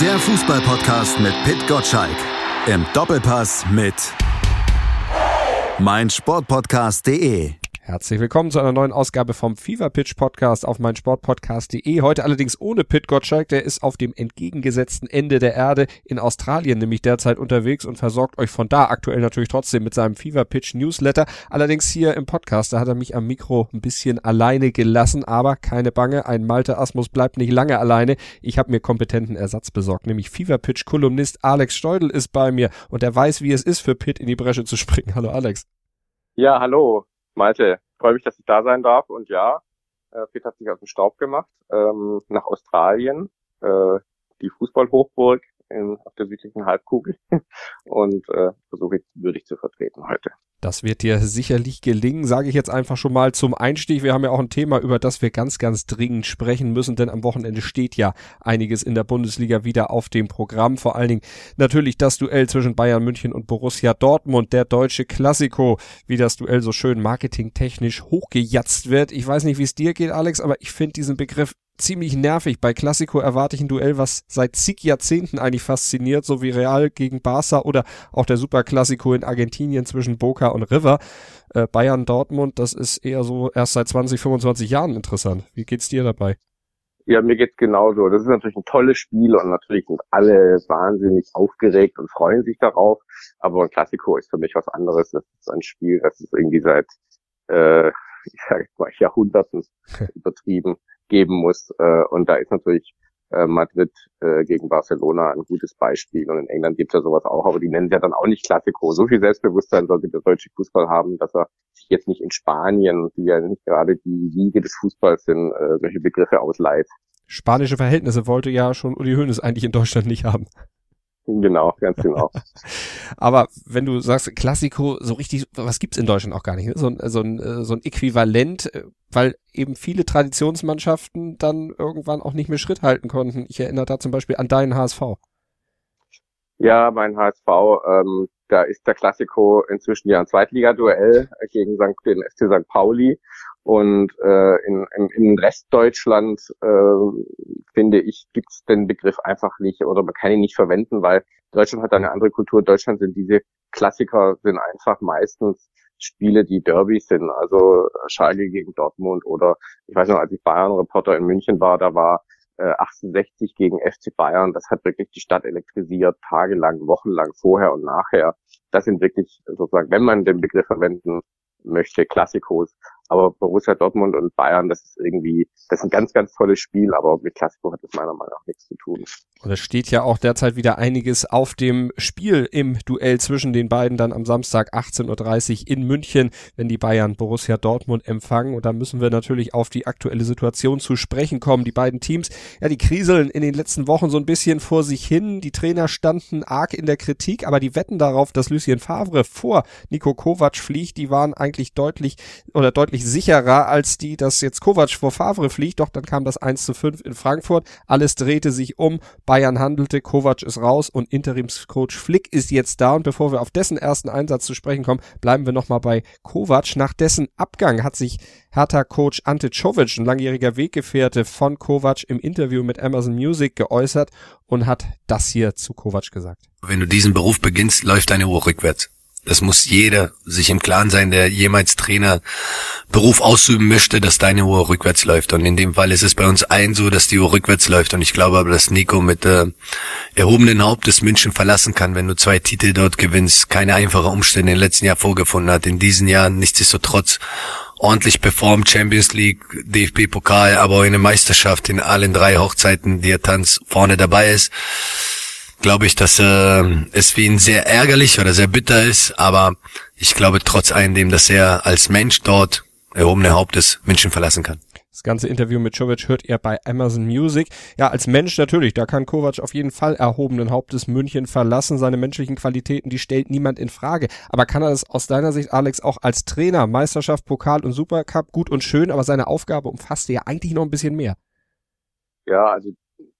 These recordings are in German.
Der Fußballpodcast mit Pit Gottschalk. Im Doppelpass mit meinsportpodcast.de. Herzlich willkommen zu einer neuen Ausgabe vom Fever Pitch Podcast auf meinsportpodcast.de. Heute allerdings ohne Pit Gottschalk, der ist auf dem entgegengesetzten Ende der Erde in Australien nämlich derzeit unterwegs und versorgt euch von da aktuell natürlich trotzdem mit seinem Fever Pitch Newsletter. Allerdings hier im Podcast, da hat er mich am Mikro ein bisschen alleine gelassen, aber keine Bange, ein Malte Asmus bleibt nicht lange alleine. Ich habe mir kompetenten Ersatz besorgt, nämlich Fever Pitch Kolumnist Alex Steudel ist bei mir und er weiß, wie es ist für Pitt in die Bresche zu springen. Hallo Alex. Ja, hallo. Malte, freue mich, dass ich da sein darf. Und ja, äh, Pitt hat sich aus dem Staub gemacht ähm, nach Australien, äh, die Fußballhochburg in, auf der südlichen Halbkugel und äh, versuche jetzt würdig zu vertreten heute. Das wird dir sicherlich gelingen, sage ich jetzt einfach schon mal zum Einstieg. Wir haben ja auch ein Thema, über das wir ganz, ganz dringend sprechen müssen, denn am Wochenende steht ja einiges in der Bundesliga wieder auf dem Programm. Vor allen Dingen natürlich das Duell zwischen Bayern München und Borussia Dortmund, der deutsche Klassiko, wie das Duell so schön marketingtechnisch hochgejatzt wird. Ich weiß nicht, wie es dir geht, Alex, aber ich finde diesen Begriff ziemlich nervig. Bei Classico erwarte ich ein Duell, was seit zig Jahrzehnten eigentlich fasziniert, so wie Real gegen Barca oder auch der Super Classico in Argentinien zwischen Boca und River. Äh, Bayern Dortmund, das ist eher so erst seit 20, 25 Jahren interessant. Wie geht's dir dabei? Ja, mir geht's genauso. Das ist natürlich ein tolles Spiel und natürlich sind alle wahnsinnig aufgeregt und freuen sich darauf. Aber ein Klassiko ist für mich was anderes. Das ist ein Spiel, das ist irgendwie seit, äh, ich sage mal, Jahrhunderten übertrieben geben muss. Äh, und da ist natürlich äh, Madrid äh, gegen Barcelona ein gutes Beispiel. Und in England gibt's ja sowas auch, aber die nennen ja dann auch nicht Klassiko. So viel Selbstbewusstsein sollte der deutsche Fußball haben, dass er sich jetzt nicht in Spanien, die ja nicht gerade die Wiege des Fußballs sind, äh, solche Begriffe ausleiht. Spanische Verhältnisse wollte ja schon Uli Hoeneß eigentlich in Deutschland nicht haben. Genau, ganz genau. Aber wenn du sagst Klassiko, so richtig, was gibt's in Deutschland auch gar nicht, ne? so, ein, so, ein, so ein Äquivalent, äh, weil eben viele Traditionsmannschaften dann irgendwann auch nicht mehr Schritt halten konnten. Ich erinnere da zum Beispiel an deinen HSV. Ja, mein HSV, ähm, da ist der Klassiko inzwischen ja ein Zweitligaduell gegen St. den FC St. Pauli. Und äh, in, in, in Restdeutschland, äh, finde ich, gibt es den Begriff einfach nicht oder man kann ihn nicht verwenden, weil Deutschland hat eine andere Kultur. Deutschland sind diese Klassiker sind einfach meistens Spiele, die Derbys sind, also Schalke gegen Dortmund oder ich weiß noch, als ich Bayern-Reporter in München war, da war äh, 68 gegen FC Bayern. Das hat wirklich die Stadt elektrisiert, tagelang, wochenlang, vorher und nachher. Das sind wirklich sozusagen, wenn man den Begriff verwenden möchte, Klassikos. Aber Borussia Dortmund und Bayern, das ist irgendwie, das ist ein ganz, ganz tolles Spiel, aber mit Klassiko hat das meiner Meinung nach nichts zu tun. Und es steht ja auch derzeit wieder einiges auf dem Spiel im Duell zwischen den beiden dann am Samstag 18.30 Uhr in München, wenn die Bayern Borussia Dortmund empfangen. Und da müssen wir natürlich auf die aktuelle Situation zu sprechen kommen. Die beiden Teams, ja, die kriseln in den letzten Wochen so ein bisschen vor sich hin. Die Trainer standen arg in der Kritik, aber die wetten darauf, dass Lucien Favre vor Nico Kovac fliegt. Die waren eigentlich deutlich oder deutlich deutlich sicherer als die, dass jetzt Kovac vor Favre fliegt. Doch dann kam das 1 zu 5 in Frankfurt. Alles drehte sich um. Bayern handelte, Kovac ist raus und Interimscoach Flick ist jetzt da. Und bevor wir auf dessen ersten Einsatz zu sprechen kommen, bleiben wir nochmal bei Kovac. Nach dessen Abgang hat sich Hertha-Coach Ante Czovic, ein langjähriger Weggefährte von Kovac, im Interview mit Amazon Music geäußert und hat das hier zu Kovac gesagt. Wenn du diesen Beruf beginnst, läuft deine Uhr rückwärts. Das muss jeder sich im Klaren sein, der jemals Trainer Beruf ausüben möchte, dass deine Uhr rückwärts läuft. Und in dem Fall ist es bei uns allen so, dass die Uhr rückwärts läuft. Und ich glaube aber, dass Nico mit äh, erhobenen Hauptes München verlassen kann, wenn du zwei Titel dort gewinnst. Keine einfache Umstände im letzten Jahr vorgefunden hat. In diesen Jahren nichtsdestotrotz ordentlich performt, Champions League, DFB-Pokal, aber auch in der Meisterschaft in allen drei Hochzeiten, die er tanzt, vorne dabei ist glaube ich, dass äh, es für ihn sehr ärgerlich oder sehr bitter ist, aber ich glaube trotz alledem, dass er als Mensch dort erhobene Hauptes München verlassen kann. Das ganze Interview mit Jovic hört ihr bei Amazon Music. Ja, als Mensch natürlich, da kann Kovac auf jeden Fall erhobenen Hauptes München verlassen. Seine menschlichen Qualitäten, die stellt niemand in Frage. Aber kann er das aus deiner Sicht, Alex, auch als Trainer, Meisterschaft, Pokal und Supercup gut und schön, aber seine Aufgabe umfasste ja eigentlich noch ein bisschen mehr. Ja, also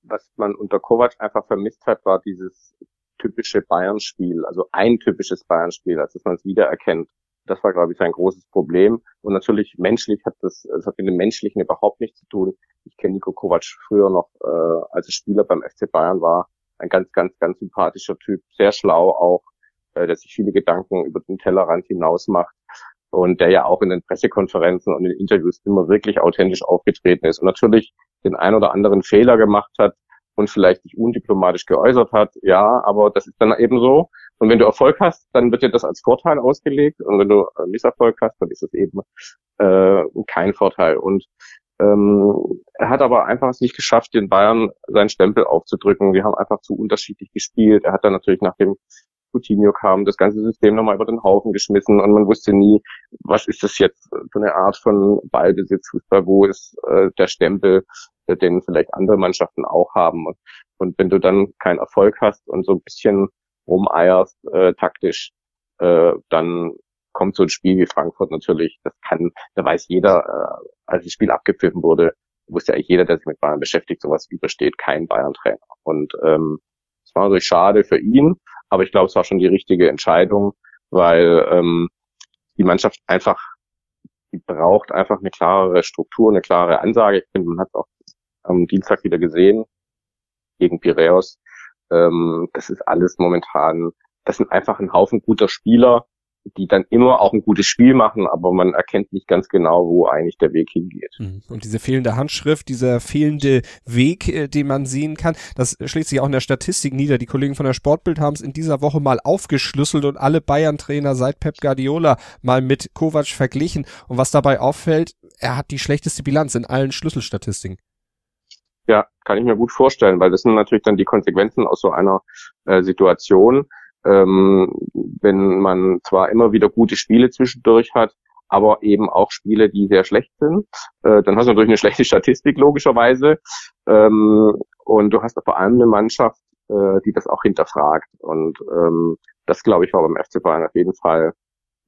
was man unter Kovac einfach vermisst hat, war dieses typische Bayern-Spiel, also ein typisches Bayern-Spiel, als dass man es wiedererkennt. Das war, glaube ich, sein großes Problem. Und natürlich menschlich hat das, das hat mit dem Menschlichen überhaupt nichts zu tun. Ich kenne Nico Kovac früher noch, äh, als er Spieler beim FC Bayern war. ein ganz, ganz, ganz sympathischer Typ, sehr schlau auch, äh, der sich viele Gedanken über den Tellerrand hinaus macht und der ja auch in den Pressekonferenzen und in den Interviews immer wirklich authentisch aufgetreten ist und natürlich den ein oder anderen Fehler gemacht hat und vielleicht sich undiplomatisch geäußert hat, ja, aber das ist dann eben so. Und wenn du Erfolg hast, dann wird dir das als Vorteil ausgelegt und wenn du Misserfolg hast, dann ist es eben äh, kein Vorteil. Und ähm, er hat aber einfach es nicht geschafft, den Bayern seinen Stempel aufzudrücken. Wir haben einfach zu unterschiedlich gespielt. Er hat dann natürlich nach dem Coutinho kam, das ganze System nochmal über den Haufen geschmissen und man wusste nie, was ist das jetzt für eine Art von Ballbesitz, Fußball, wo ist äh, der Stempel, äh, den vielleicht andere Mannschaften auch haben. Und, und wenn du dann keinen Erfolg hast und so ein bisschen rumeierst äh, taktisch, äh, dann kommt so ein Spiel wie Frankfurt natürlich, das kann, da weiß jeder, äh, als das Spiel abgepfiffen wurde, wusste eigentlich jeder, der sich mit Bayern beschäftigt, sowas übersteht kein Bayern-Trainer. Und ähm, es war natürlich schade für ihn, aber ich glaube, es war schon die richtige Entscheidung, weil ähm, die Mannschaft einfach, die braucht einfach eine klarere Struktur, eine klare Ansage. Ich finde, man hat es auch am Dienstag wieder gesehen gegen Piraeus. Ähm, das ist alles momentan, das sind einfach ein Haufen guter Spieler, die dann immer auch ein gutes Spiel machen, aber man erkennt nicht ganz genau, wo eigentlich der Weg hingeht. Mhm. Und diese fehlende Handschrift, dieser fehlende Weg, äh, den man sehen kann, das schlägt sich auch in der Statistik nieder. Die Kollegen von der Sportbild haben es in dieser Woche mal aufgeschlüsselt und alle Bayern-Trainer seit Pep Guardiola mal mit Kovac verglichen. Und was dabei auffällt, er hat die schlechteste Bilanz in allen Schlüsselstatistiken. Ja, kann ich mir gut vorstellen, weil das sind natürlich dann die Konsequenzen aus so einer äh, Situation ähm, wenn man zwar immer wieder gute Spiele zwischendurch hat, aber eben auch Spiele, die sehr schlecht sind. Äh, dann hast du natürlich eine schlechte Statistik logischerweise. Ähm, und du hast vor allem eine Mannschaft, äh, die das auch hinterfragt. Und ähm, das, glaube ich, war beim FC Bayern auf jeden Fall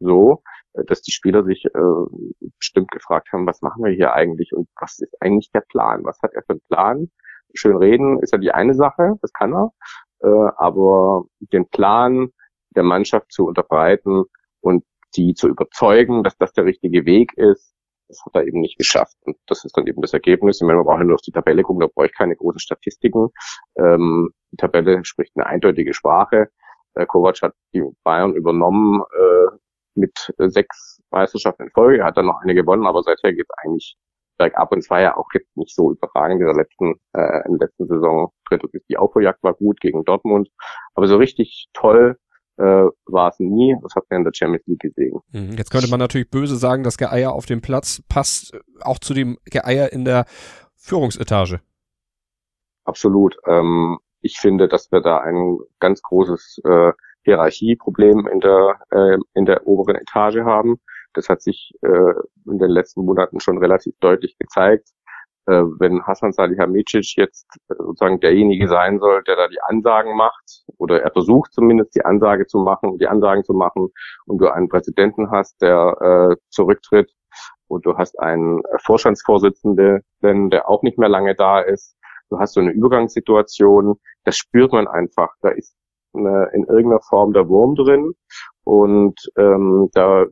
so, äh, dass die Spieler sich äh, bestimmt gefragt haben, was machen wir hier eigentlich und was ist eigentlich der Plan? Was hat er für einen Plan? Schön reden ist ja die eine Sache, das kann er äh, aber den Plan der Mannschaft zu unterbreiten und die zu überzeugen, dass das der richtige Weg ist, das hat er eben nicht geschafft. Und das ist dann eben das Ergebnis. Ich meine, man braucht nur auf die Tabelle gucken, da brauche ich keine großen Statistiken. Ähm, die Tabelle spricht eine eindeutige Sprache. Der Kovac hat die Bayern übernommen äh, mit sechs Meisterschaften in Folge. Er hat dann noch eine gewonnen, aber seither geht es eigentlich bergab und es war ja auch jetzt nicht so überragend in der letzten, äh, in der letzten Saison. Die Aufholjagd war gut gegen Dortmund, aber so richtig toll äh, war es nie. Das hat man in der Champions League gesehen. Mhm. Jetzt könnte man natürlich böse sagen, das Geeier auf dem Platz passt äh, auch zu dem Geeier in der Führungsetage. Absolut. Ähm, ich finde, dass wir da ein ganz großes äh, Hierarchieproblem in der äh, in der oberen Etage haben. Das hat sich äh, in den letzten Monaten schon relativ deutlich gezeigt. Äh, wenn Hassan Salihamidzic jetzt äh, sozusagen derjenige sein soll, der da die Ansagen macht, oder er versucht zumindest die Ansage zu machen, die Ansagen zu machen, und du einen Präsidenten hast, der äh, zurücktritt, und du hast einen Vorstandsvorsitzenden, der auch nicht mehr lange da ist, du hast so eine Übergangssituation, das spürt man einfach. Da ist eine, in irgendeiner Form der Wurm drin und ähm, da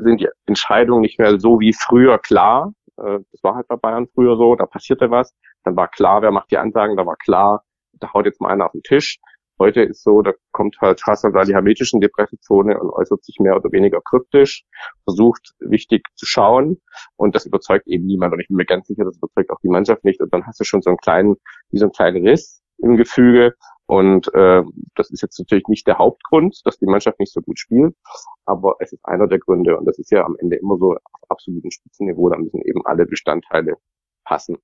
sind die Entscheidungen nicht mehr so wie früher klar. Äh, das war halt bei Bayern früher so, da passierte was, dann war klar, wer macht die Ansagen, da war klar, da haut jetzt mal einer auf den Tisch. Heute ist so, da kommt halt Hassan die Pressezone und äußert sich mehr oder weniger kryptisch, versucht wichtig zu schauen. Und das überzeugt eben niemand. Und ich bin mir ganz sicher, das überzeugt auch die Mannschaft nicht. Und dann hast du schon so einen kleinen, wie so einen kleinen Riss im Gefüge und äh, das ist jetzt natürlich nicht der Hauptgrund, dass die Mannschaft nicht so gut spielt, aber es ist einer der Gründe und das ist ja am Ende immer so auf absolutem Spitzenniveau, da müssen eben alle Bestandteile passen.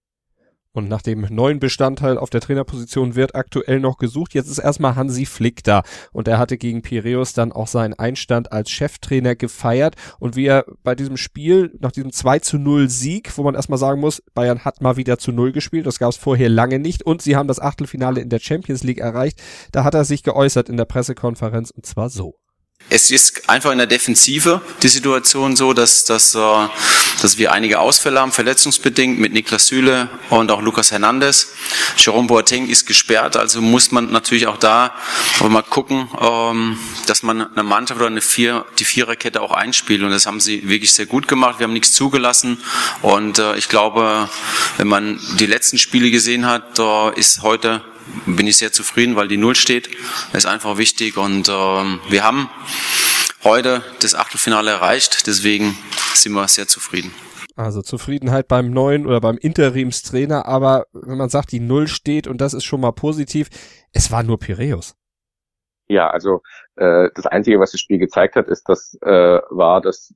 Und nach dem neuen Bestandteil auf der Trainerposition wird aktuell noch gesucht. Jetzt ist erstmal Hansi Flick da. Und er hatte gegen Piraeus dann auch seinen Einstand als Cheftrainer gefeiert. Und wie er bei diesem Spiel, nach diesem 2 zu 0 Sieg, wo man erstmal sagen muss, Bayern hat mal wieder zu 0 gespielt. Das gab es vorher lange nicht. Und sie haben das Achtelfinale in der Champions League erreicht. Da hat er sich geäußert in der Pressekonferenz. Und zwar so. Es ist einfach in der Defensive die Situation so, dass, dass, äh, dass wir einige Ausfälle haben, verletzungsbedingt mit Niklas Süle und auch Lukas Hernandez. Jerome Boateng ist gesperrt, also muss man natürlich auch da mal gucken, ähm, dass man eine Mannschaft oder eine Vier, die Viererkette auch einspielt. Und das haben sie wirklich sehr gut gemacht. Wir haben nichts zugelassen. Und äh, ich glaube, wenn man die letzten Spiele gesehen hat, da ist heute bin ich sehr zufrieden, weil die Null steht. Das ist einfach wichtig und ähm, wir haben heute das Achtelfinale erreicht, deswegen sind wir sehr zufrieden. Also Zufriedenheit beim neuen oder beim Interimstrainer, aber wenn man sagt, die Null steht und das ist schon mal positiv, es war nur Piräus. Ja, also äh, das Einzige, was das Spiel gezeigt hat, ist, dass äh, war, dass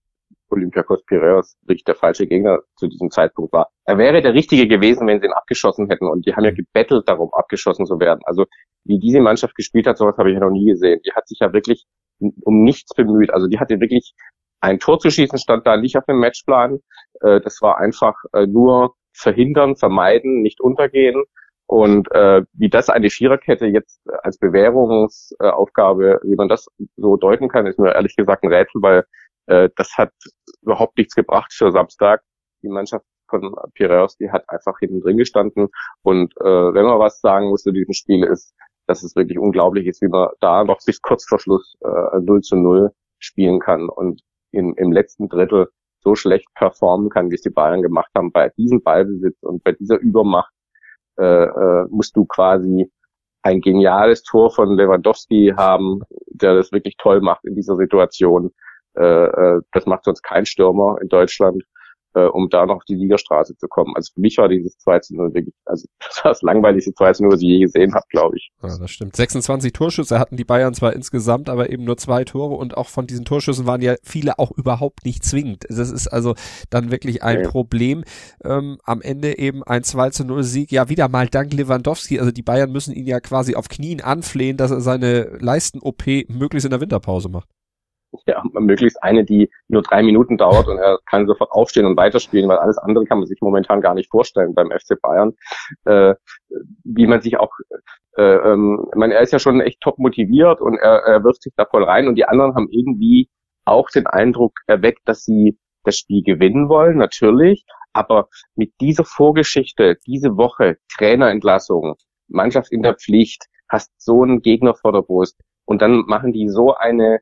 Olympiakos Piraeus wirklich der falsche Gegner zu diesem Zeitpunkt war. Er wäre der richtige gewesen, wenn sie ihn abgeschossen hätten. Und die haben ja gebettelt darum, abgeschossen zu werden. Also wie diese Mannschaft gespielt hat, sowas habe ich ja noch nie gesehen. Die hat sich ja wirklich um nichts bemüht. Also die hatte wirklich ein Tor zu schießen, stand da nicht auf dem Matchplan. Äh, das war einfach äh, nur verhindern, vermeiden, nicht untergehen. Und äh, wie das eine Viererkette jetzt als Bewährungsaufgabe, wie man das so deuten kann, ist mir ehrlich gesagt ein Rätsel, weil äh, das hat überhaupt nichts gebracht für Samstag. Die Mannschaft von Piraeus, die hat einfach hinten drin gestanden. Und äh, wenn man was sagen muss zu diesem Spiel ist, dass es wirklich unglaublich ist, wie man da noch bis kurz vor Schluss äh, 0 zu 0 spielen kann und in, im letzten Drittel so schlecht performen kann, wie es die Bayern gemacht haben. Bei diesem Ballbesitz und bei dieser Übermacht äh, äh, musst du quasi ein geniales Tor von Lewandowski haben, der das wirklich toll macht in dieser Situation. Äh, äh, das macht sonst kein Stürmer in Deutschland, äh, um da noch auf die Siegerstraße zu kommen. Also für mich war dieses 2 zu 0 wirklich, also das war das langweiligste 2 zu 0, was ich je gesehen habe, glaube ich. Ja, das stimmt. 26 Torschüsse hatten die Bayern zwar insgesamt, aber eben nur zwei Tore und auch von diesen Torschüssen waren ja viele auch überhaupt nicht zwingend. Das ist also dann wirklich ein okay. Problem. Ähm, am Ende eben ein 2 zu 0 Sieg. Ja, wieder mal dank Lewandowski. Also die Bayern müssen ihn ja quasi auf Knien anflehen, dass er seine Leisten-OP möglichst in der Winterpause macht ja, möglichst eine, die nur drei Minuten dauert und er kann sofort aufstehen und weiterspielen, weil alles andere kann man sich momentan gar nicht vorstellen beim FC Bayern. Äh, wie man sich auch, äh, ähm, man, er ist ja schon echt top motiviert und er, er wirft sich da voll rein und die anderen haben irgendwie auch den Eindruck erweckt, dass sie das Spiel gewinnen wollen, natürlich, aber mit dieser Vorgeschichte, diese Woche, Trainerentlassung, Mannschaft in der Pflicht, hast so einen Gegner vor der Brust und dann machen die so eine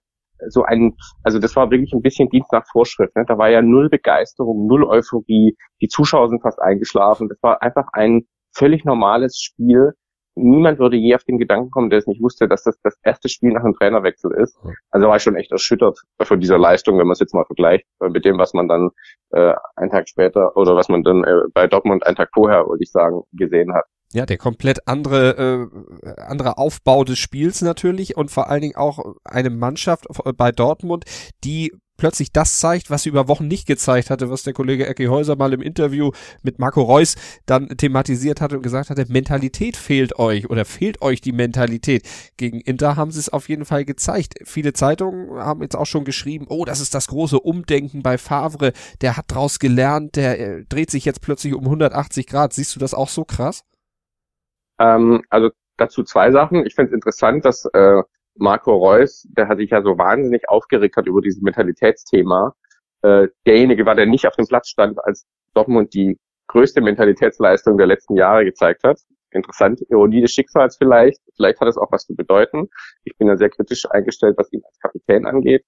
so ein, also das war wirklich ein bisschen Dienst nach Vorschrift. Ne? Da war ja null Begeisterung, null Euphorie, die Zuschauer sind fast eingeschlafen. Das war einfach ein völlig normales Spiel. Niemand würde je auf den Gedanken kommen, der es nicht wusste, dass das das erste Spiel nach einem Trainerwechsel ist. Also war ich schon echt erschüttert von dieser Leistung, wenn man es jetzt mal vergleicht äh, mit dem, was man dann äh, einen Tag später oder was man dann äh, bei Dortmund einen Tag vorher, würde ich sagen, gesehen hat. Ja, der komplett andere, äh, andere Aufbau des Spiels natürlich und vor allen Dingen auch eine Mannschaft bei Dortmund, die plötzlich das zeigt, was sie über Wochen nicht gezeigt hatte, was der Kollege Ecki Häuser mal im Interview mit Marco Reus dann thematisiert hatte und gesagt hatte, Mentalität fehlt euch oder fehlt euch die Mentalität. Gegen Inter haben sie es auf jeden Fall gezeigt. Viele Zeitungen haben jetzt auch schon geschrieben, oh, das ist das große Umdenken bei Favre, der hat draus gelernt, der äh, dreht sich jetzt plötzlich um 180 Grad. Siehst du das auch so krass? Ähm, also dazu zwei Sachen. Ich finde es interessant, dass äh, Marco Reus, der hat sich ja so wahnsinnig aufgeregt hat über dieses Mentalitätsthema, äh, derjenige war, der nicht auf dem Platz stand, als Dortmund die größte Mentalitätsleistung der letzten Jahre gezeigt hat. Interessant, Ironie des Schicksals vielleicht. Vielleicht hat es auch was zu bedeuten. Ich bin ja sehr kritisch eingestellt, was ihn als Kapitän angeht.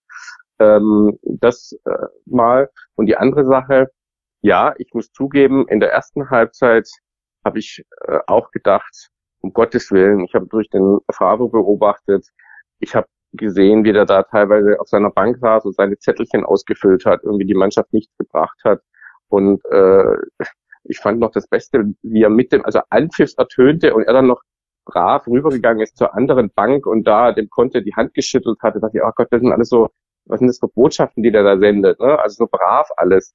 Ähm, das äh, mal. Und die andere Sache, ja, ich muss zugeben, in der ersten Halbzeit habe ich äh, auch gedacht, um Gottes Willen, ich habe durch den Favre beobachtet, ich habe gesehen, wie der da teilweise auf seiner Bank saß und seine Zettelchen ausgefüllt hat, irgendwie die Mannschaft nichts gebracht hat. Und äh, ich fand noch das Beste, wie er mit dem, also Anpfiff ertönte und er dann noch brav rübergegangen ist zur anderen Bank und da dem Konte die Hand geschüttelt hatte, dachte ich, oh Gott, das sind alles so, was sind das für Botschaften, die der da sendet, ne? Also so brav alles.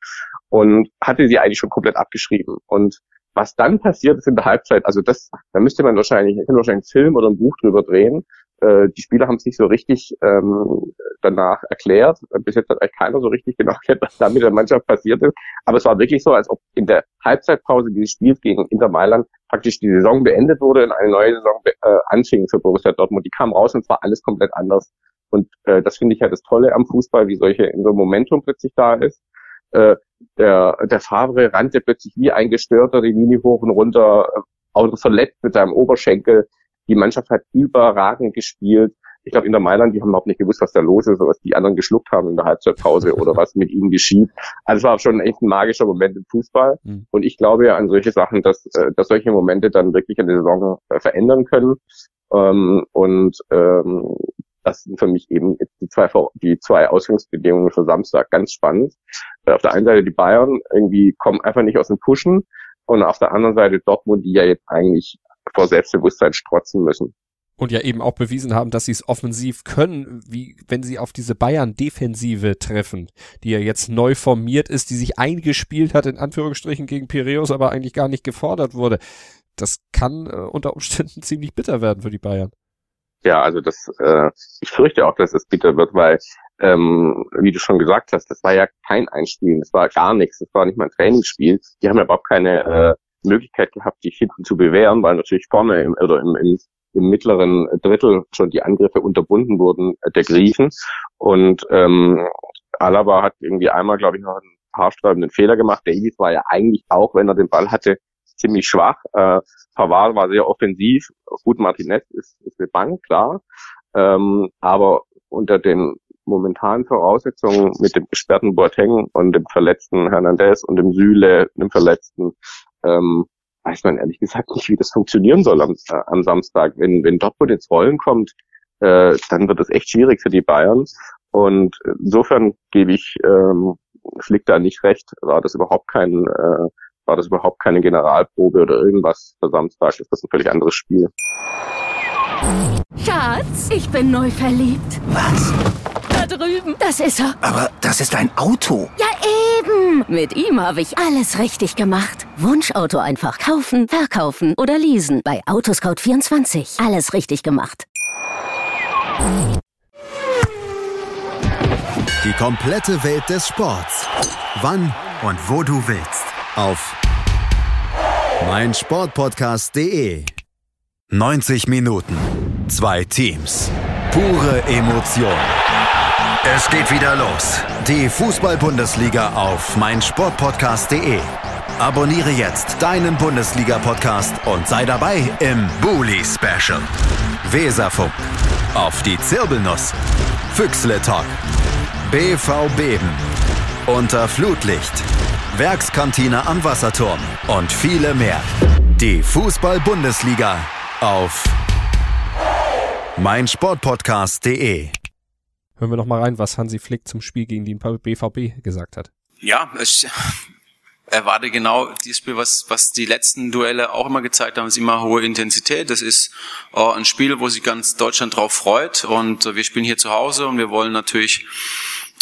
Und hatte sie eigentlich schon komplett abgeschrieben. Und was dann passiert ist in der Halbzeit, also das, da müsste man wahrscheinlich, ich wahrscheinlich einen Film oder ein Buch drüber drehen. Äh, die Spieler haben es nicht so richtig ähm, danach erklärt. Bis jetzt hat eigentlich keiner so richtig genau erklärt, was da mit der Mannschaft passiert ist. Aber es war wirklich so, als ob in der Halbzeitpause dieses Spiels gegen Inter Mailand praktisch die Saison beendet wurde und eine neue Saison äh, anfing für Borussia Dortmund. Die kam raus und es war alles komplett anders. Und äh, das finde ich ja das Tolle am Fußball, wie solche in so einem Momentum plötzlich da ist. Äh, der, der Favre rannte plötzlich wie ein Gestörter die Linie hoch und runter, äh, auto verletzt mit seinem Oberschenkel. Die Mannschaft hat überragend gespielt. ich glaube, in der Mailand, die haben überhaupt nicht gewusst, was da los ist, oder was die anderen geschluckt haben in der Halbzeitpause oder was mit ihnen geschieht. Also es war schon echt ein magischer Moment im Fußball. Mhm. Und ich glaube ja an solche Sachen, dass, äh, dass solche Momente dann wirklich eine Saison äh, verändern können. Ähm, und ähm, das sind für mich eben die zwei, die zwei Ausgangsbedingungen für Samstag ganz spannend. Äh, auf der einen Seite die Bayern irgendwie kommen einfach nicht aus dem Pushen und auf der anderen Seite Dortmund, die ja jetzt eigentlich vor Selbstbewusstsein strotzen müssen. Und ja eben auch bewiesen haben, dass sie es offensiv können, wie wenn sie auf diese Bayern-Defensive treffen, die ja jetzt neu formiert ist, die sich eingespielt hat, in Anführungsstrichen gegen Piraeus, aber eigentlich gar nicht gefordert wurde. Das kann äh, unter Umständen ziemlich bitter werden für die Bayern. Ja, also das, äh, ich fürchte auch, dass es bitter wird, weil, ähm, wie du schon gesagt hast, das war ja kein Einspielen, das war gar nichts, das war nicht mal ein Trainingsspiel. Die haben ja überhaupt keine äh, Möglichkeit gehabt, sich hinten zu bewähren, weil natürlich vorne im, oder im, im, im mittleren Drittel schon die Angriffe unterbunden wurden äh, der Griechen. Und ähm, Alaba hat irgendwie einmal, glaube ich, noch einen haarsträubenden Fehler gemacht. Davies war ja eigentlich auch, wenn er den Ball hatte, ziemlich schwach. Äh, Pavard war sehr offensiv. Gut, Martinez ist, ist eine Bank, klar. Ähm, aber unter den momentanen Voraussetzungen mit dem gesperrten Boateng und dem verletzten Hernandez und dem Süle, dem verletzten, ähm, weiß man ehrlich gesagt nicht, wie das funktionieren soll am, äh, am Samstag. Wenn, wenn Dortmund ins Rollen kommt, äh, dann wird es echt schwierig für die Bayern. Und insofern gebe ich ähm, Flick da nicht recht, war das überhaupt kein äh, war das überhaupt keine Generalprobe oder irgendwas für Samstag. Ist das ein völlig anderes Spiel. Schatz, ich bin neu verliebt. Was? Da drüben. Das ist er. Aber das ist ein Auto. Ja, eben. Mit ihm habe ich alles richtig gemacht. Wunschauto einfach kaufen, verkaufen oder leasen. Bei Autoscout24. Alles richtig gemacht. Die komplette Welt des Sports. Wann und wo du willst auf meinsportpodcast.de. 90 Minuten, zwei Teams, pure Emotion. Es geht wieder los. Die Fußball-Bundesliga auf meinsportpodcast.de. Abonniere jetzt deinen Bundesliga-Podcast und sei dabei im Bully Special. Weserfunk. Auf die Zirbelnuss. Füchsle Talk. BV Beben. Unter Flutlicht. Werkskantine am Wasserturm und viele mehr. Die Fußball-Bundesliga auf meinsportpodcast.de. Hören wir noch mal rein, was Hansi Flick zum Spiel gegen den BVB gesagt hat. Ja, ich erwarte genau dieses Spiel, was, was die letzten Duelle auch immer gezeigt haben, ist immer hohe Intensität. Das ist äh, ein Spiel, wo sich ganz Deutschland drauf freut und äh, wir spielen hier zu Hause und wir wollen natürlich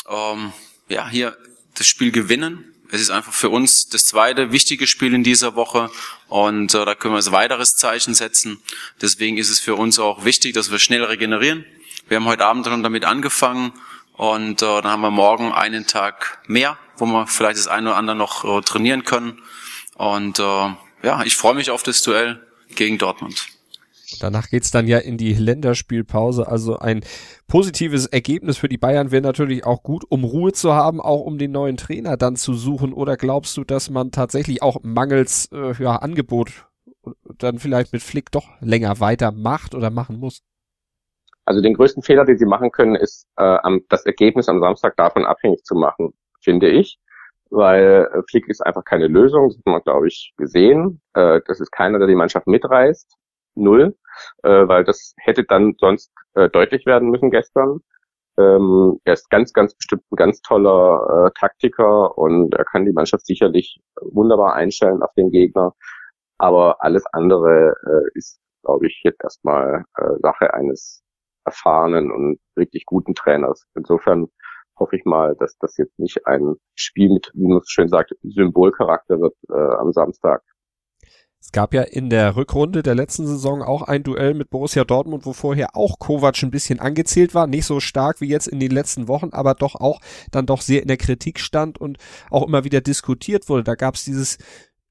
ähm, ja hier das Spiel gewinnen es ist einfach für uns das zweite wichtige Spiel in dieser Woche und äh, da können wir ein weiteres Zeichen setzen. Deswegen ist es für uns auch wichtig, dass wir schnell regenerieren. Wir haben heute Abend schon damit angefangen und äh, dann haben wir morgen einen Tag mehr, wo wir vielleicht das eine oder andere noch äh, trainieren können. Und äh, ja, ich freue mich auf das Duell gegen Dortmund. Danach geht's dann ja in die Länderspielpause. Also ein positives Ergebnis für die Bayern wäre natürlich auch gut, um Ruhe zu haben, auch um den neuen Trainer dann zu suchen. Oder glaubst du, dass man tatsächlich auch mangels äh, ja, Angebot dann vielleicht mit Flick doch länger weitermacht oder machen muss? Also den größten Fehler, den sie machen können, ist äh, das Ergebnis am Samstag davon abhängig zu machen, finde ich. Weil äh, Flick ist einfach keine Lösung, das hat man, glaube ich, gesehen. Äh, das ist keiner, der die Mannschaft mitreißt null, äh, weil das hätte dann sonst äh, deutlich werden müssen gestern. Ähm, er ist ganz, ganz bestimmt ein ganz toller äh, Taktiker und er kann die Mannschaft sicherlich wunderbar einstellen auf den Gegner. Aber alles andere äh, ist, glaube ich, jetzt erstmal äh, Sache eines erfahrenen und richtig guten Trainers. Insofern hoffe ich mal, dass das jetzt nicht ein Spiel mit, wie man es schön sagt, Symbolcharakter wird äh, am Samstag. Es gab ja in der Rückrunde der letzten Saison auch ein Duell mit Borussia Dortmund, wo vorher auch Kovac ein bisschen angezählt war, nicht so stark wie jetzt in den letzten Wochen, aber doch auch dann doch sehr in der Kritik stand und auch immer wieder diskutiert wurde. Da gab es dieses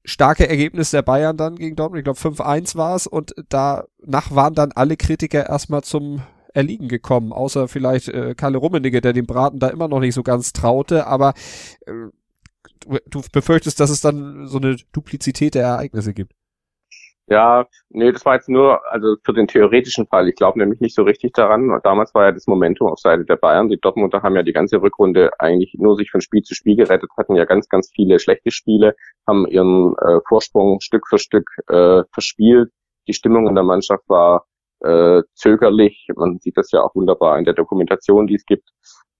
starke Ergebnis der Bayern dann gegen Dortmund, ich glaube 5-1 war es und danach waren dann alle Kritiker erstmal zum Erliegen gekommen, außer vielleicht äh, Kalle Rummenigge, der dem Braten da immer noch nicht so ganz traute, aber äh, du befürchtest, dass es dann so eine Duplizität der Ereignisse gibt. Ja, nee, das war jetzt nur, also für den theoretischen Fall. Ich glaube nämlich nicht so richtig daran. Damals war ja das Momentum auf Seite der Bayern. Die Dortmunder haben ja die ganze Rückrunde eigentlich nur sich von Spiel zu Spiel gerettet, hatten ja ganz, ganz viele schlechte Spiele, haben ihren äh, Vorsprung Stück für Stück äh, verspielt. Die Stimmung in der Mannschaft war äh, zögerlich. Man sieht das ja auch wunderbar in der Dokumentation, die es gibt.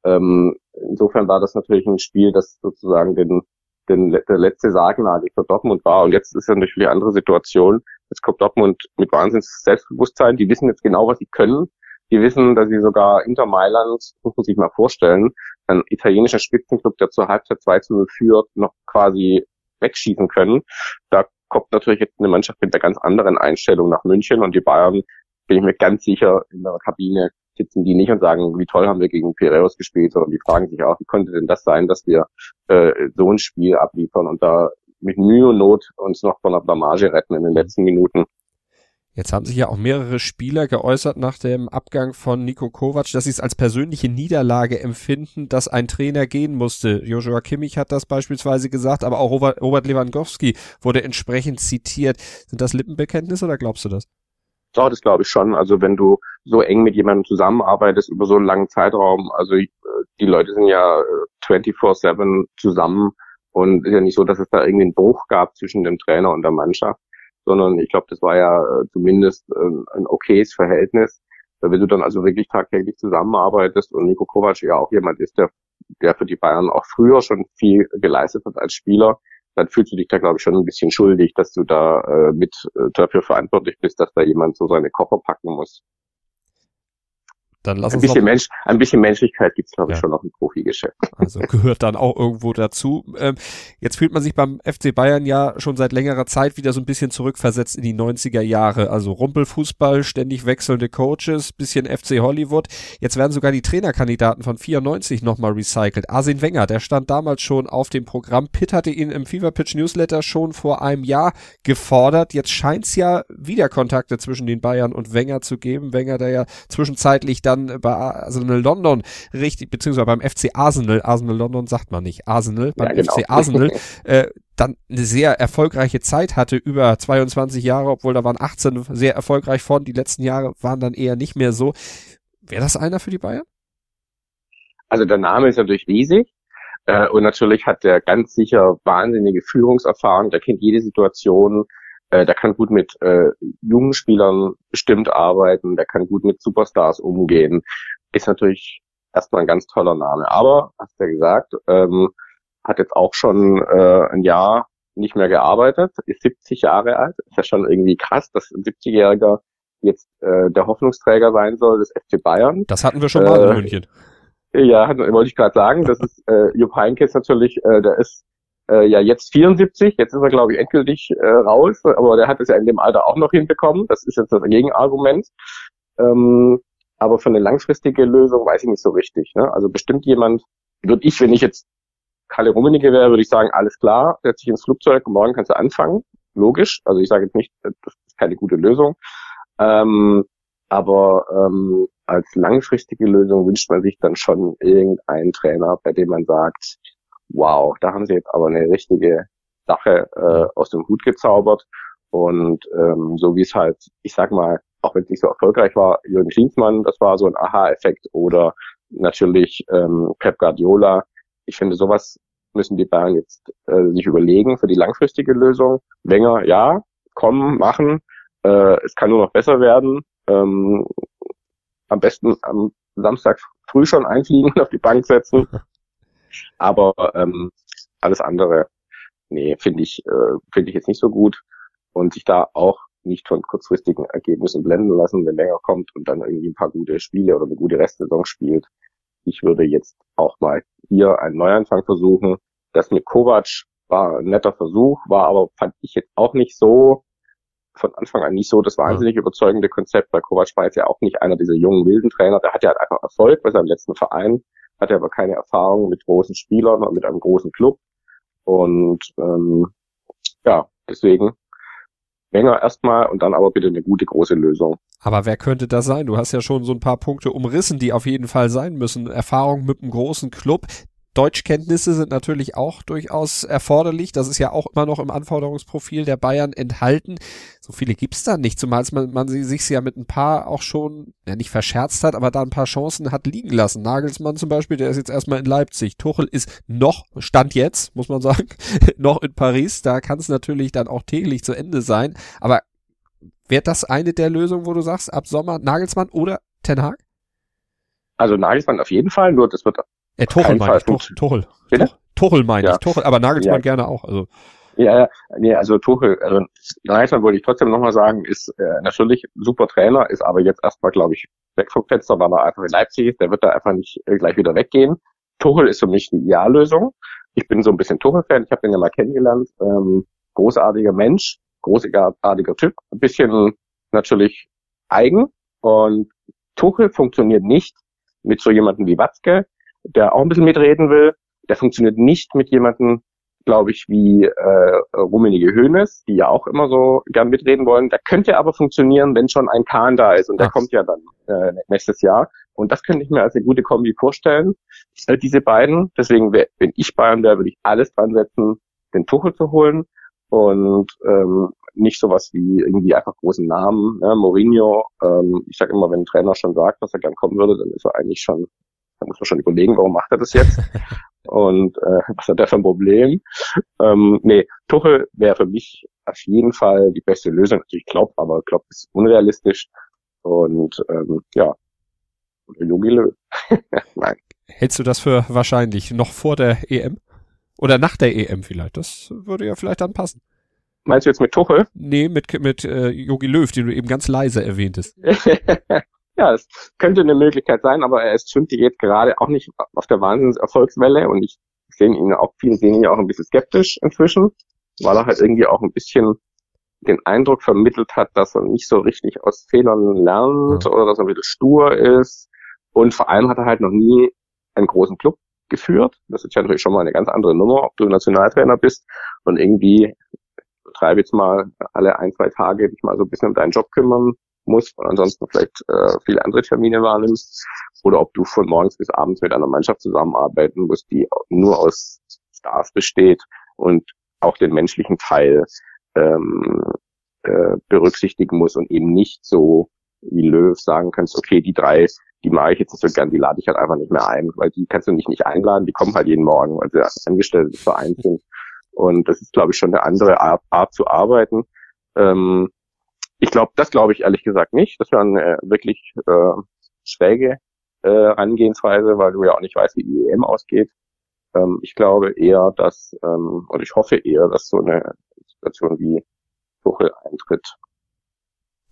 Ähm, insofern war das natürlich ein Spiel, das sozusagen den, den, der letzte Sargnagel für Dortmund war. Und jetzt ist ja natürlich eine andere Situation. Jetzt kommt Dortmund mit Wahnsinns Selbstbewusstsein. Die wissen jetzt genau, was sie können. Die wissen, dass sie sogar Inter Mailand, muss man sich mal vorstellen, ein italienischer Spitzenclub, der zur Halbzeit 2 zu 0 führt, noch quasi wegschießen können. Da kommt natürlich jetzt eine Mannschaft mit einer ganz anderen Einstellung nach München und die Bayern, bin ich mir ganz sicher, in der Kabine sitzen die nicht und sagen, wie toll haben wir gegen Piraeus gespielt, sondern die fragen sich auch, wie konnte denn das sein, dass wir äh, so ein Spiel abliefern und da mit Mühe und Not uns noch von der Blamage retten in den letzten Minuten. Jetzt haben sich ja auch mehrere Spieler geäußert nach dem Abgang von Nico Kovac, dass sie es als persönliche Niederlage empfinden, dass ein Trainer gehen musste. Joshua Kimmich hat das beispielsweise gesagt, aber auch Robert Lewandowski wurde entsprechend zitiert. Sind das Lippenbekenntnisse oder glaubst du das? Doch, das glaube ich schon. Also wenn du so eng mit jemandem zusammenarbeitest über so einen langen Zeitraum, also äh, die Leute sind ja 24-7 äh, zusammen und ist ja nicht so, dass es da irgendwie einen Bruch gab zwischen dem Trainer und der Mannschaft, sondern ich glaube, das war ja äh, zumindest ein okayes Verhältnis. Wenn du dann also wirklich tagtäglich zusammenarbeitest und Nico Kovac ja auch jemand ist, der, der für die Bayern auch früher schon viel geleistet hat als Spieler, dann fühlst du dich da, glaube ich, schon ein bisschen schuldig, dass du da äh, mit äh, dafür verantwortlich bist, dass da jemand so seine Koffer packen muss. Dann lass ein uns bisschen noch, Mensch, ein bisschen Menschlichkeit gibt's glaube ich, ja. schon noch im Profigeschäft. Also gehört dann auch irgendwo dazu. Ähm, jetzt fühlt man sich beim FC Bayern ja schon seit längerer Zeit wieder so ein bisschen zurückversetzt in die 90er Jahre. Also Rumpelfußball, ständig wechselnde Coaches, bisschen FC Hollywood. Jetzt werden sogar die Trainerkandidaten von 94 nochmal recycelt. Arsene Wenger, der stand damals schon auf dem Programm. Pitt hatte ihn im Fever Pitch Newsletter schon vor einem Jahr gefordert. Jetzt scheint's ja wieder Kontakte zwischen den Bayern und Wenger zu geben. Wenger, der ja zwischenzeitlich da dann bei Arsenal London richtig, beziehungsweise beim FC Arsenal, Arsenal London sagt man nicht, Arsenal, beim ja, genau. FC Arsenal, äh, dann eine sehr erfolgreiche Zeit hatte, über 22 Jahre, obwohl da waren 18 sehr erfolgreich von, die letzten Jahre waren dann eher nicht mehr so. Wäre das einer für die Bayern? Also der Name ist natürlich riesig. Äh, und natürlich hat der ganz sicher wahnsinnige Führungserfahrung, der kennt jede Situation, äh, der kann gut mit äh, jungen Spielern bestimmt arbeiten, der kann gut mit Superstars umgehen. Ist natürlich erstmal ein ganz toller Name. Aber, hast du ja gesagt, ähm, hat jetzt auch schon äh, ein Jahr nicht mehr gearbeitet, ist 70 Jahre alt. Ist ja schon irgendwie krass, dass ein 70-Jähriger jetzt äh, der Hoffnungsträger sein soll des FC Bayern. Das hatten wir schon mal äh, in München. Ja, wollte ich gerade sagen. Das ist äh, Jupp Heynckes natürlich, äh, der ist äh, ja jetzt 74, jetzt ist er glaube ich endgültig äh, raus, aber der hat es ja in dem Alter auch noch hinbekommen. Das ist jetzt das Gegenargument. Ähm, aber für eine langfristige Lösung weiß ich nicht so richtig. Ne? Also bestimmt jemand, würde ich, wenn ich jetzt Kalle Rummenigge wäre, würde ich sagen, alles klar, setz dich ins Flugzeug, morgen kannst du anfangen. Logisch. Also ich sage jetzt nicht, das ist keine gute Lösung. Ähm, aber ähm, als langfristige Lösung wünscht man sich dann schon irgendeinen Trainer, bei dem man sagt, wow, da haben sie jetzt aber eine richtige Sache äh, aus dem Hut gezaubert. Und ähm, so wie es halt, ich sag mal, auch wenn es nicht so erfolgreich war, Jürgen Klinsmann, das war so ein Aha-Effekt oder natürlich ähm, Pep Guardiola. Ich finde, sowas müssen die Bayern jetzt äh, sich überlegen für die langfristige Lösung. Wenger, ja, kommen, machen. Äh, es kann nur noch besser werden. Ähm, am besten am Samstag früh schon einfliegen, auf die Bank setzen Aber ähm, alles andere, nee, finde ich, äh, finde ich jetzt nicht so gut. Und sich da auch nicht von kurzfristigen Ergebnissen blenden lassen, wenn länger kommt und dann irgendwie ein paar gute Spiele oder eine gute Restsaison spielt. Ich würde jetzt auch mal hier einen Neuanfang versuchen. Das mit Kovac war ein netter Versuch, war aber, fand ich jetzt auch nicht so, von Anfang an nicht so das wahnsinnig überzeugende Konzept, weil Kovac war jetzt ja auch nicht einer dieser jungen wilden Trainer, der hat ja halt einfach Erfolg bei seinem letzten Verein hatte aber keine Erfahrung mit großen Spielern und mit einem großen Club. Und ähm, ja, deswegen länger erstmal und dann aber bitte eine gute große Lösung. Aber wer könnte das sein? Du hast ja schon so ein paar Punkte umrissen, die auf jeden Fall sein müssen. Erfahrung mit einem großen Club. Deutschkenntnisse sind natürlich auch durchaus erforderlich. Das ist ja auch immer noch im Anforderungsprofil der Bayern enthalten. So viele gibt's da nicht, zumal man, man sich ja mit ein paar auch schon, ja nicht verscherzt hat, aber da ein paar Chancen hat liegen lassen. Nagelsmann zum Beispiel, der ist jetzt erstmal in Leipzig. Tuchel ist noch, Stand jetzt, muss man sagen, noch in Paris. Da kann es natürlich dann auch täglich zu Ende sein. Aber wäre das eine der Lösungen, wo du sagst, ab Sommer Nagelsmann oder Ten Hag? Also Nagelsmann auf jeden Fall, nur das wird äh, Tuchel meine ich, Tuchel. Tuchel, Bitte? Tuchel meine ja. ich, Tuchel, aber Nagelsmann ja. gerne auch. Also. Ja, ja, nee, also Tuchel, also Nagelsmann wollte ich trotzdem nochmal sagen, ist äh, natürlich super Trainer, ist aber jetzt erstmal, glaube ich, weg vom Fenster, weil er einfach in Leipzig ist, der wird da einfach nicht äh, gleich wieder weggehen. Tuchel ist für mich die Ideallösung. Ich bin so ein bisschen Tuchel-Fan, ich habe den ja mal kennengelernt. Ähm, großartiger Mensch, großartiger Typ, ein bisschen natürlich eigen und Tuchel funktioniert nicht mit so jemandem wie Watzke, der auch ein bisschen mitreden will. Der funktioniert nicht mit jemandem, glaube ich, wie äh, Rummenige Höhnes, die ja auch immer so gern mitreden wollen. Der könnte aber funktionieren, wenn schon ein Kahn da ist und der Ach. kommt ja dann äh, nächstes Jahr. Und das könnte ich mir als eine gute Kombi vorstellen, äh, diese beiden. Deswegen, wenn ich Bayern wäre, würde ich alles dran setzen, den Tuchel zu holen und ähm, nicht sowas wie irgendwie einfach großen Namen. Ne? Mourinho, ähm, ich sage immer, wenn ein Trainer schon sagt, dass er gern kommen würde, dann ist er eigentlich schon da muss man schon überlegen, warum macht er das jetzt? Und äh, was hat er für ein Problem? Ähm, nee, Tuchel wäre für mich auf jeden Fall die beste Lösung. Natürlich Klopp, aber Klopp ist unrealistisch. Und ähm, ja, Jogi Löw. Nein. Hältst du das für wahrscheinlich noch vor der EM? Oder nach der EM vielleicht? Das würde ja vielleicht dann passen. Meinst du jetzt mit Tuchel? Nee, mit, mit äh, Jogi Löw, den du eben ganz leise erwähntest. ja, es könnte eine Möglichkeit sein, aber er ist Schwimmt jetzt gerade auch nicht auf der Wahnsinns-Erfolgswelle und ich sehe ihn auch, viele sehen ihn auch ein bisschen skeptisch inzwischen, weil er halt irgendwie auch ein bisschen den Eindruck vermittelt hat, dass er nicht so richtig aus Fehlern lernt oder dass er ein bisschen stur ist. Und vor allem hat er halt noch nie einen großen Club geführt. Das ist ja natürlich schon mal eine ganz andere Nummer, ob du Nationaltrainer bist und irgendwie treibe jetzt mal alle ein, zwei Tage dich mal so ein bisschen um deinen Job kümmern musst und ansonsten vielleicht äh, viele andere Termine wahrnimmst oder ob du von morgens bis abends mit einer Mannschaft zusammenarbeiten musst, die nur aus Stars besteht und auch den menschlichen Teil ähm, äh, berücksichtigen muss und eben nicht so wie Löw sagen kannst, okay, die drei, die mag ich jetzt nicht so gern, die lade ich halt einfach nicht mehr ein, weil die kannst du nicht nicht einladen, die kommen halt jeden Morgen, weil sie Angestellte des Vereins sind. Und das ist, glaube ich, schon eine andere Art, Art zu arbeiten. Ähm, ich glaube, das glaube ich ehrlich gesagt nicht. Das wäre eine wirklich äh, schräge äh, Herangehensweise, weil du ja auch nicht weißt, wie die EM ausgeht. Ähm, ich glaube eher, dass, ähm, und ich hoffe eher, dass so eine Situation wie Tuchel eintritt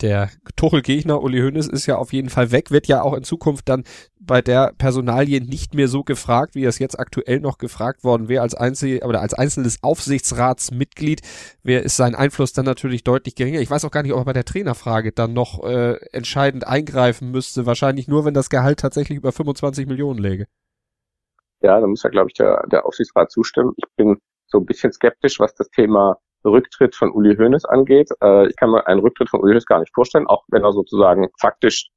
der Tuchel-Gegner Uli Hoeneß ist ja auf jeden Fall weg, wird ja auch in Zukunft dann bei der Personalie nicht mehr so gefragt, wie es jetzt aktuell noch gefragt worden wäre als Einzel oder als einzelnes Aufsichtsratsmitglied, wer ist sein Einfluss dann natürlich deutlich geringer. Ich weiß auch gar nicht, ob er bei der Trainerfrage dann noch äh, entscheidend eingreifen müsste. Wahrscheinlich nur, wenn das Gehalt tatsächlich über 25 Millionen läge. Ja, da muss ja, glaube ich, der, der Aufsichtsrat zustimmen. Ich bin so ein bisschen skeptisch, was das Thema Rücktritt von Uli Hoeneß angeht. Äh, ich kann mir einen Rücktritt von Uli Hoeneß gar nicht vorstellen, auch wenn er sozusagen faktisch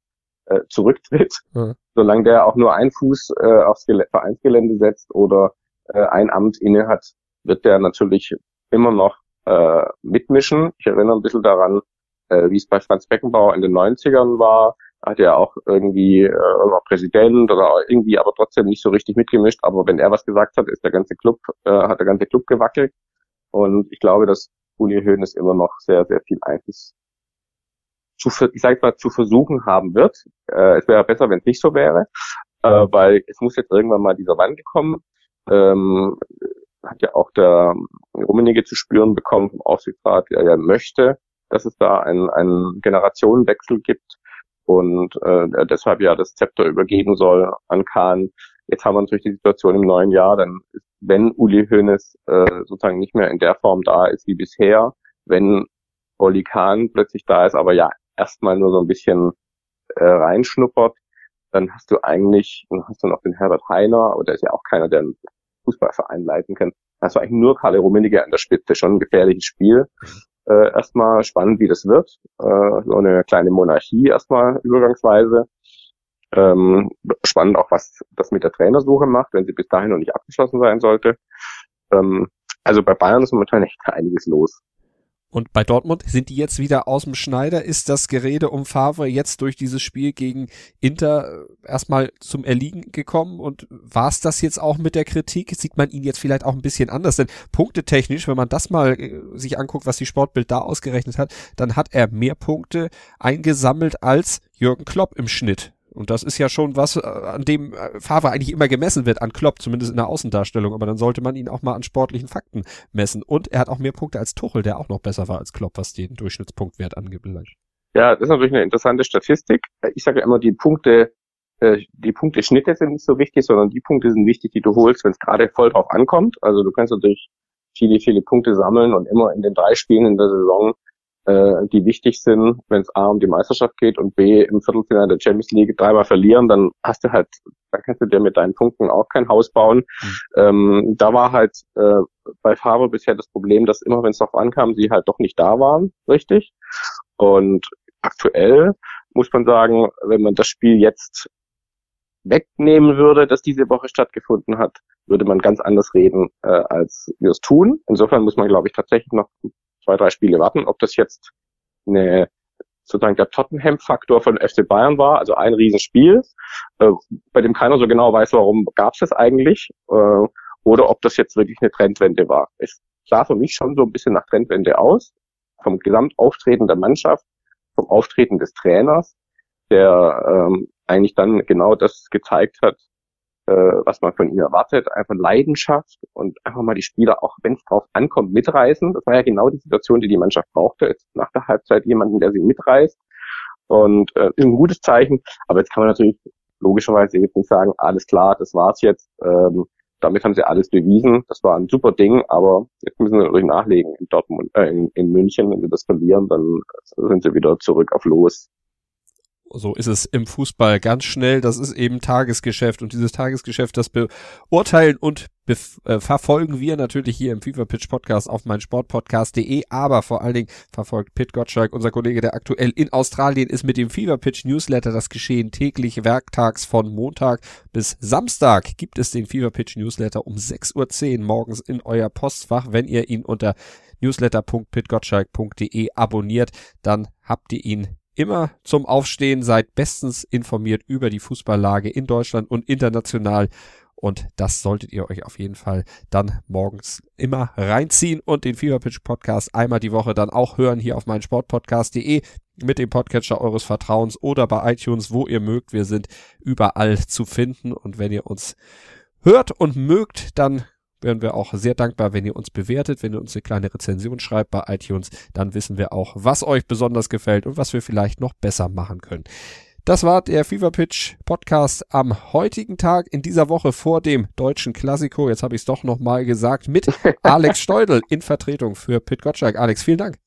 äh, zurücktritt. Mhm. Solange der auch nur einen Fuß äh, aufs Gel Vereinsgelände setzt oder äh, ein Amt inne hat, wird der natürlich immer noch äh, mitmischen. Ich erinnere ein bisschen daran, äh, wie es bei Franz Beckenbauer in den 90ern war. Hat er auch irgendwie äh, war Präsident oder irgendwie aber trotzdem nicht so richtig mitgemischt. Aber wenn er was gesagt hat, ist der ganze Club, äh, hat der ganze Club gewackelt. Und ich glaube, dass Uli Hoeneß immer noch sehr, sehr viel Einfluss zu, ich sag mal, zu versuchen haben wird. Äh, es wäre besser, wenn es nicht so wäre, äh, weil es muss jetzt irgendwann mal dieser Wandel kommen. Ähm, hat ja auch der Rummenigge zu spüren bekommen vom Aufsichtsrat, der ja möchte, dass es da einen, einen Generationenwechsel gibt und äh, deshalb ja das Zepter übergeben soll an Kahn. Jetzt haben wir natürlich die Situation im neuen Jahr, dann wenn Uli Hoeneß äh, sozusagen nicht mehr in der Form da ist wie bisher, wenn Oli Kahn plötzlich da ist, aber ja erstmal nur so ein bisschen äh, reinschnuppert, dann hast du eigentlich, dann hast du noch den Herbert Heiner, aber der ist ja auch keiner, der einen Fußballverein leiten kann. Hast du eigentlich nur Karle Rummenigge an der Spitze, schon ein gefährliches Spiel. Äh, erstmal spannend, wie das wird. Äh, so eine kleine Monarchie erstmal übergangsweise. Ähm, spannend auch, was das mit der Trainersuche macht, wenn sie bis dahin noch nicht abgeschlossen sein sollte. Ähm, also bei Bayern ist momentan echt einiges los. Und bei Dortmund sind die jetzt wieder aus dem Schneider. Ist das Gerede um Favre jetzt durch dieses Spiel gegen Inter äh, erstmal zum Erliegen gekommen? Und war es das jetzt auch mit der Kritik? Sieht man ihn jetzt vielleicht auch ein bisschen anders? Denn punktetechnisch, wenn man das mal äh, sich anguckt, was die Sportbild da ausgerechnet hat, dann hat er mehr Punkte eingesammelt als Jürgen Klopp im Schnitt. Und das ist ja schon was, äh, an dem äh, Favre eigentlich immer gemessen wird, an Klopp, zumindest in der Außendarstellung. Aber dann sollte man ihn auch mal an sportlichen Fakten messen. Und er hat auch mehr Punkte als Tuchel, der auch noch besser war als Klopp, was den Durchschnittspunktwert angebelangt. Ja, das ist natürlich eine interessante Statistik. Ich sage immer, die Punkte, äh, die Punkte-Schnitte sind nicht so wichtig, sondern die Punkte sind wichtig, die du holst, wenn es gerade voll drauf ankommt. Also du kannst natürlich viele, viele Punkte sammeln und immer in den drei Spielen in der Saison äh, die wichtig sind, wenn es A um die Meisterschaft geht und B im Viertelfinale der Champions League dreimal verlieren, dann hast du halt, dann kannst du dir mit deinen Punkten auch kein Haus bauen. Mhm. Ähm, da war halt äh, bei Faber bisher das Problem, dass immer wenn es darauf ankam, sie halt doch nicht da waren, richtig. Und aktuell muss man sagen, wenn man das Spiel jetzt wegnehmen würde, dass diese Woche stattgefunden hat, würde man ganz anders reden, äh, als wir es tun. Insofern muss man, glaube ich, tatsächlich noch zwei, drei Spiele warten, ob das jetzt eine sozusagen der Tottenham-Faktor von FC Bayern war, also ein Riesenspiel, äh, bei dem keiner so genau weiß, warum gab es das eigentlich, äh, oder ob das jetzt wirklich eine Trendwende war. Es sah für mich schon so ein bisschen nach Trendwende aus, vom Gesamtauftreten der Mannschaft, vom Auftreten des Trainers, der ähm, eigentlich dann genau das gezeigt hat, äh, was man von ihnen erwartet, einfach Leidenschaft und einfach mal die Spieler, auch wenn es drauf ankommt, mitreißen. Das war ja genau die Situation, die die Mannschaft brauchte. Jetzt nach der Halbzeit jemanden, der sie mitreißt. Und äh, ist ein gutes Zeichen. Aber jetzt kann man natürlich logischerweise jetzt nicht sagen, alles klar, das war's jetzt. Ähm, damit haben sie alles bewiesen. Das war ein super Ding, aber jetzt müssen sie natürlich nachlegen in Dortmund, äh, in, in München. Wenn sie das verlieren, dann sind sie wieder zurück auf Los. So ist es im Fußball ganz schnell. Das ist eben Tagesgeschäft und dieses Tagesgeschäft, das beurteilen und äh, verfolgen wir natürlich hier im FIFA Pitch Podcast auf meinsportpodcast.de, aber vor allen Dingen verfolgt Pit Gottschalk, unser Kollege, der aktuell in Australien ist, mit dem FIFA Pitch Newsletter. Das geschehen täglich werktags von Montag bis Samstag gibt es den FIFA Pitch Newsletter um 6.10 Uhr morgens in euer Postfach. Wenn ihr ihn unter newsletter.pitgottschalk.de abonniert, dann habt ihr ihn immer zum Aufstehen, seid bestens informiert über die Fußballlage in Deutschland und international. Und das solltet ihr euch auf jeden Fall dann morgens immer reinziehen und den Fever Pitch Podcast einmal die Woche dann auch hören hier auf meinsportpodcast.de mit dem Podcatcher eures Vertrauens oder bei iTunes, wo ihr mögt. Wir sind überall zu finden und wenn ihr uns hört und mögt, dann wären wir auch sehr dankbar, wenn ihr uns bewertet, wenn ihr uns eine kleine Rezension schreibt bei iTunes. Dann wissen wir auch, was euch besonders gefällt und was wir vielleicht noch besser machen können. Das war der Fever Pitch Podcast am heutigen Tag in dieser Woche vor dem deutschen Klassiko. Jetzt habe ich es doch nochmal gesagt mit Alex Steudel in Vertretung für Pit Gottschalk. Alex, vielen Dank.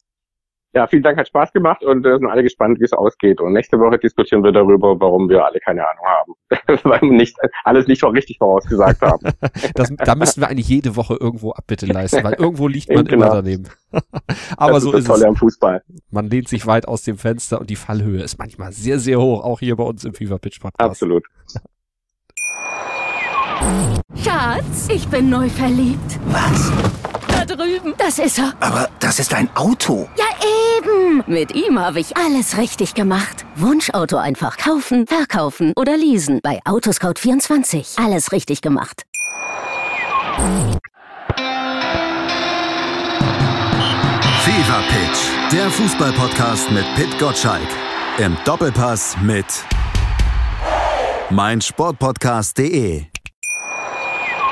Ja, vielen Dank, hat Spaß gemacht und äh, sind alle gespannt, wie es ausgeht. Und nächste Woche diskutieren wir darüber, warum wir alle keine Ahnung haben. Weil wir nicht, alles nicht schon richtig vorausgesagt haben. das, da müssten wir eigentlich jede Woche irgendwo Abbitte leisten, weil irgendwo liegt man genau. immer daneben. Aber das so ist, ist es. am Fußball. Man lehnt sich weit aus dem Fenster und die Fallhöhe ist manchmal sehr, sehr hoch, auch hier bei uns im Fever Pitch Podcast. Absolut. Schatz, ich bin neu verliebt. Was? Drüben. Das ist er. Aber das ist ein Auto. Ja, eben. Mit ihm habe ich alles richtig gemacht. Wunschauto einfach kaufen, verkaufen oder leasen. Bei Autoscout24. Alles richtig gemacht. Fever Pitch. Der Fußballpodcast mit Pit Gottschalk. Im Doppelpass mit meinsportpodcast.de.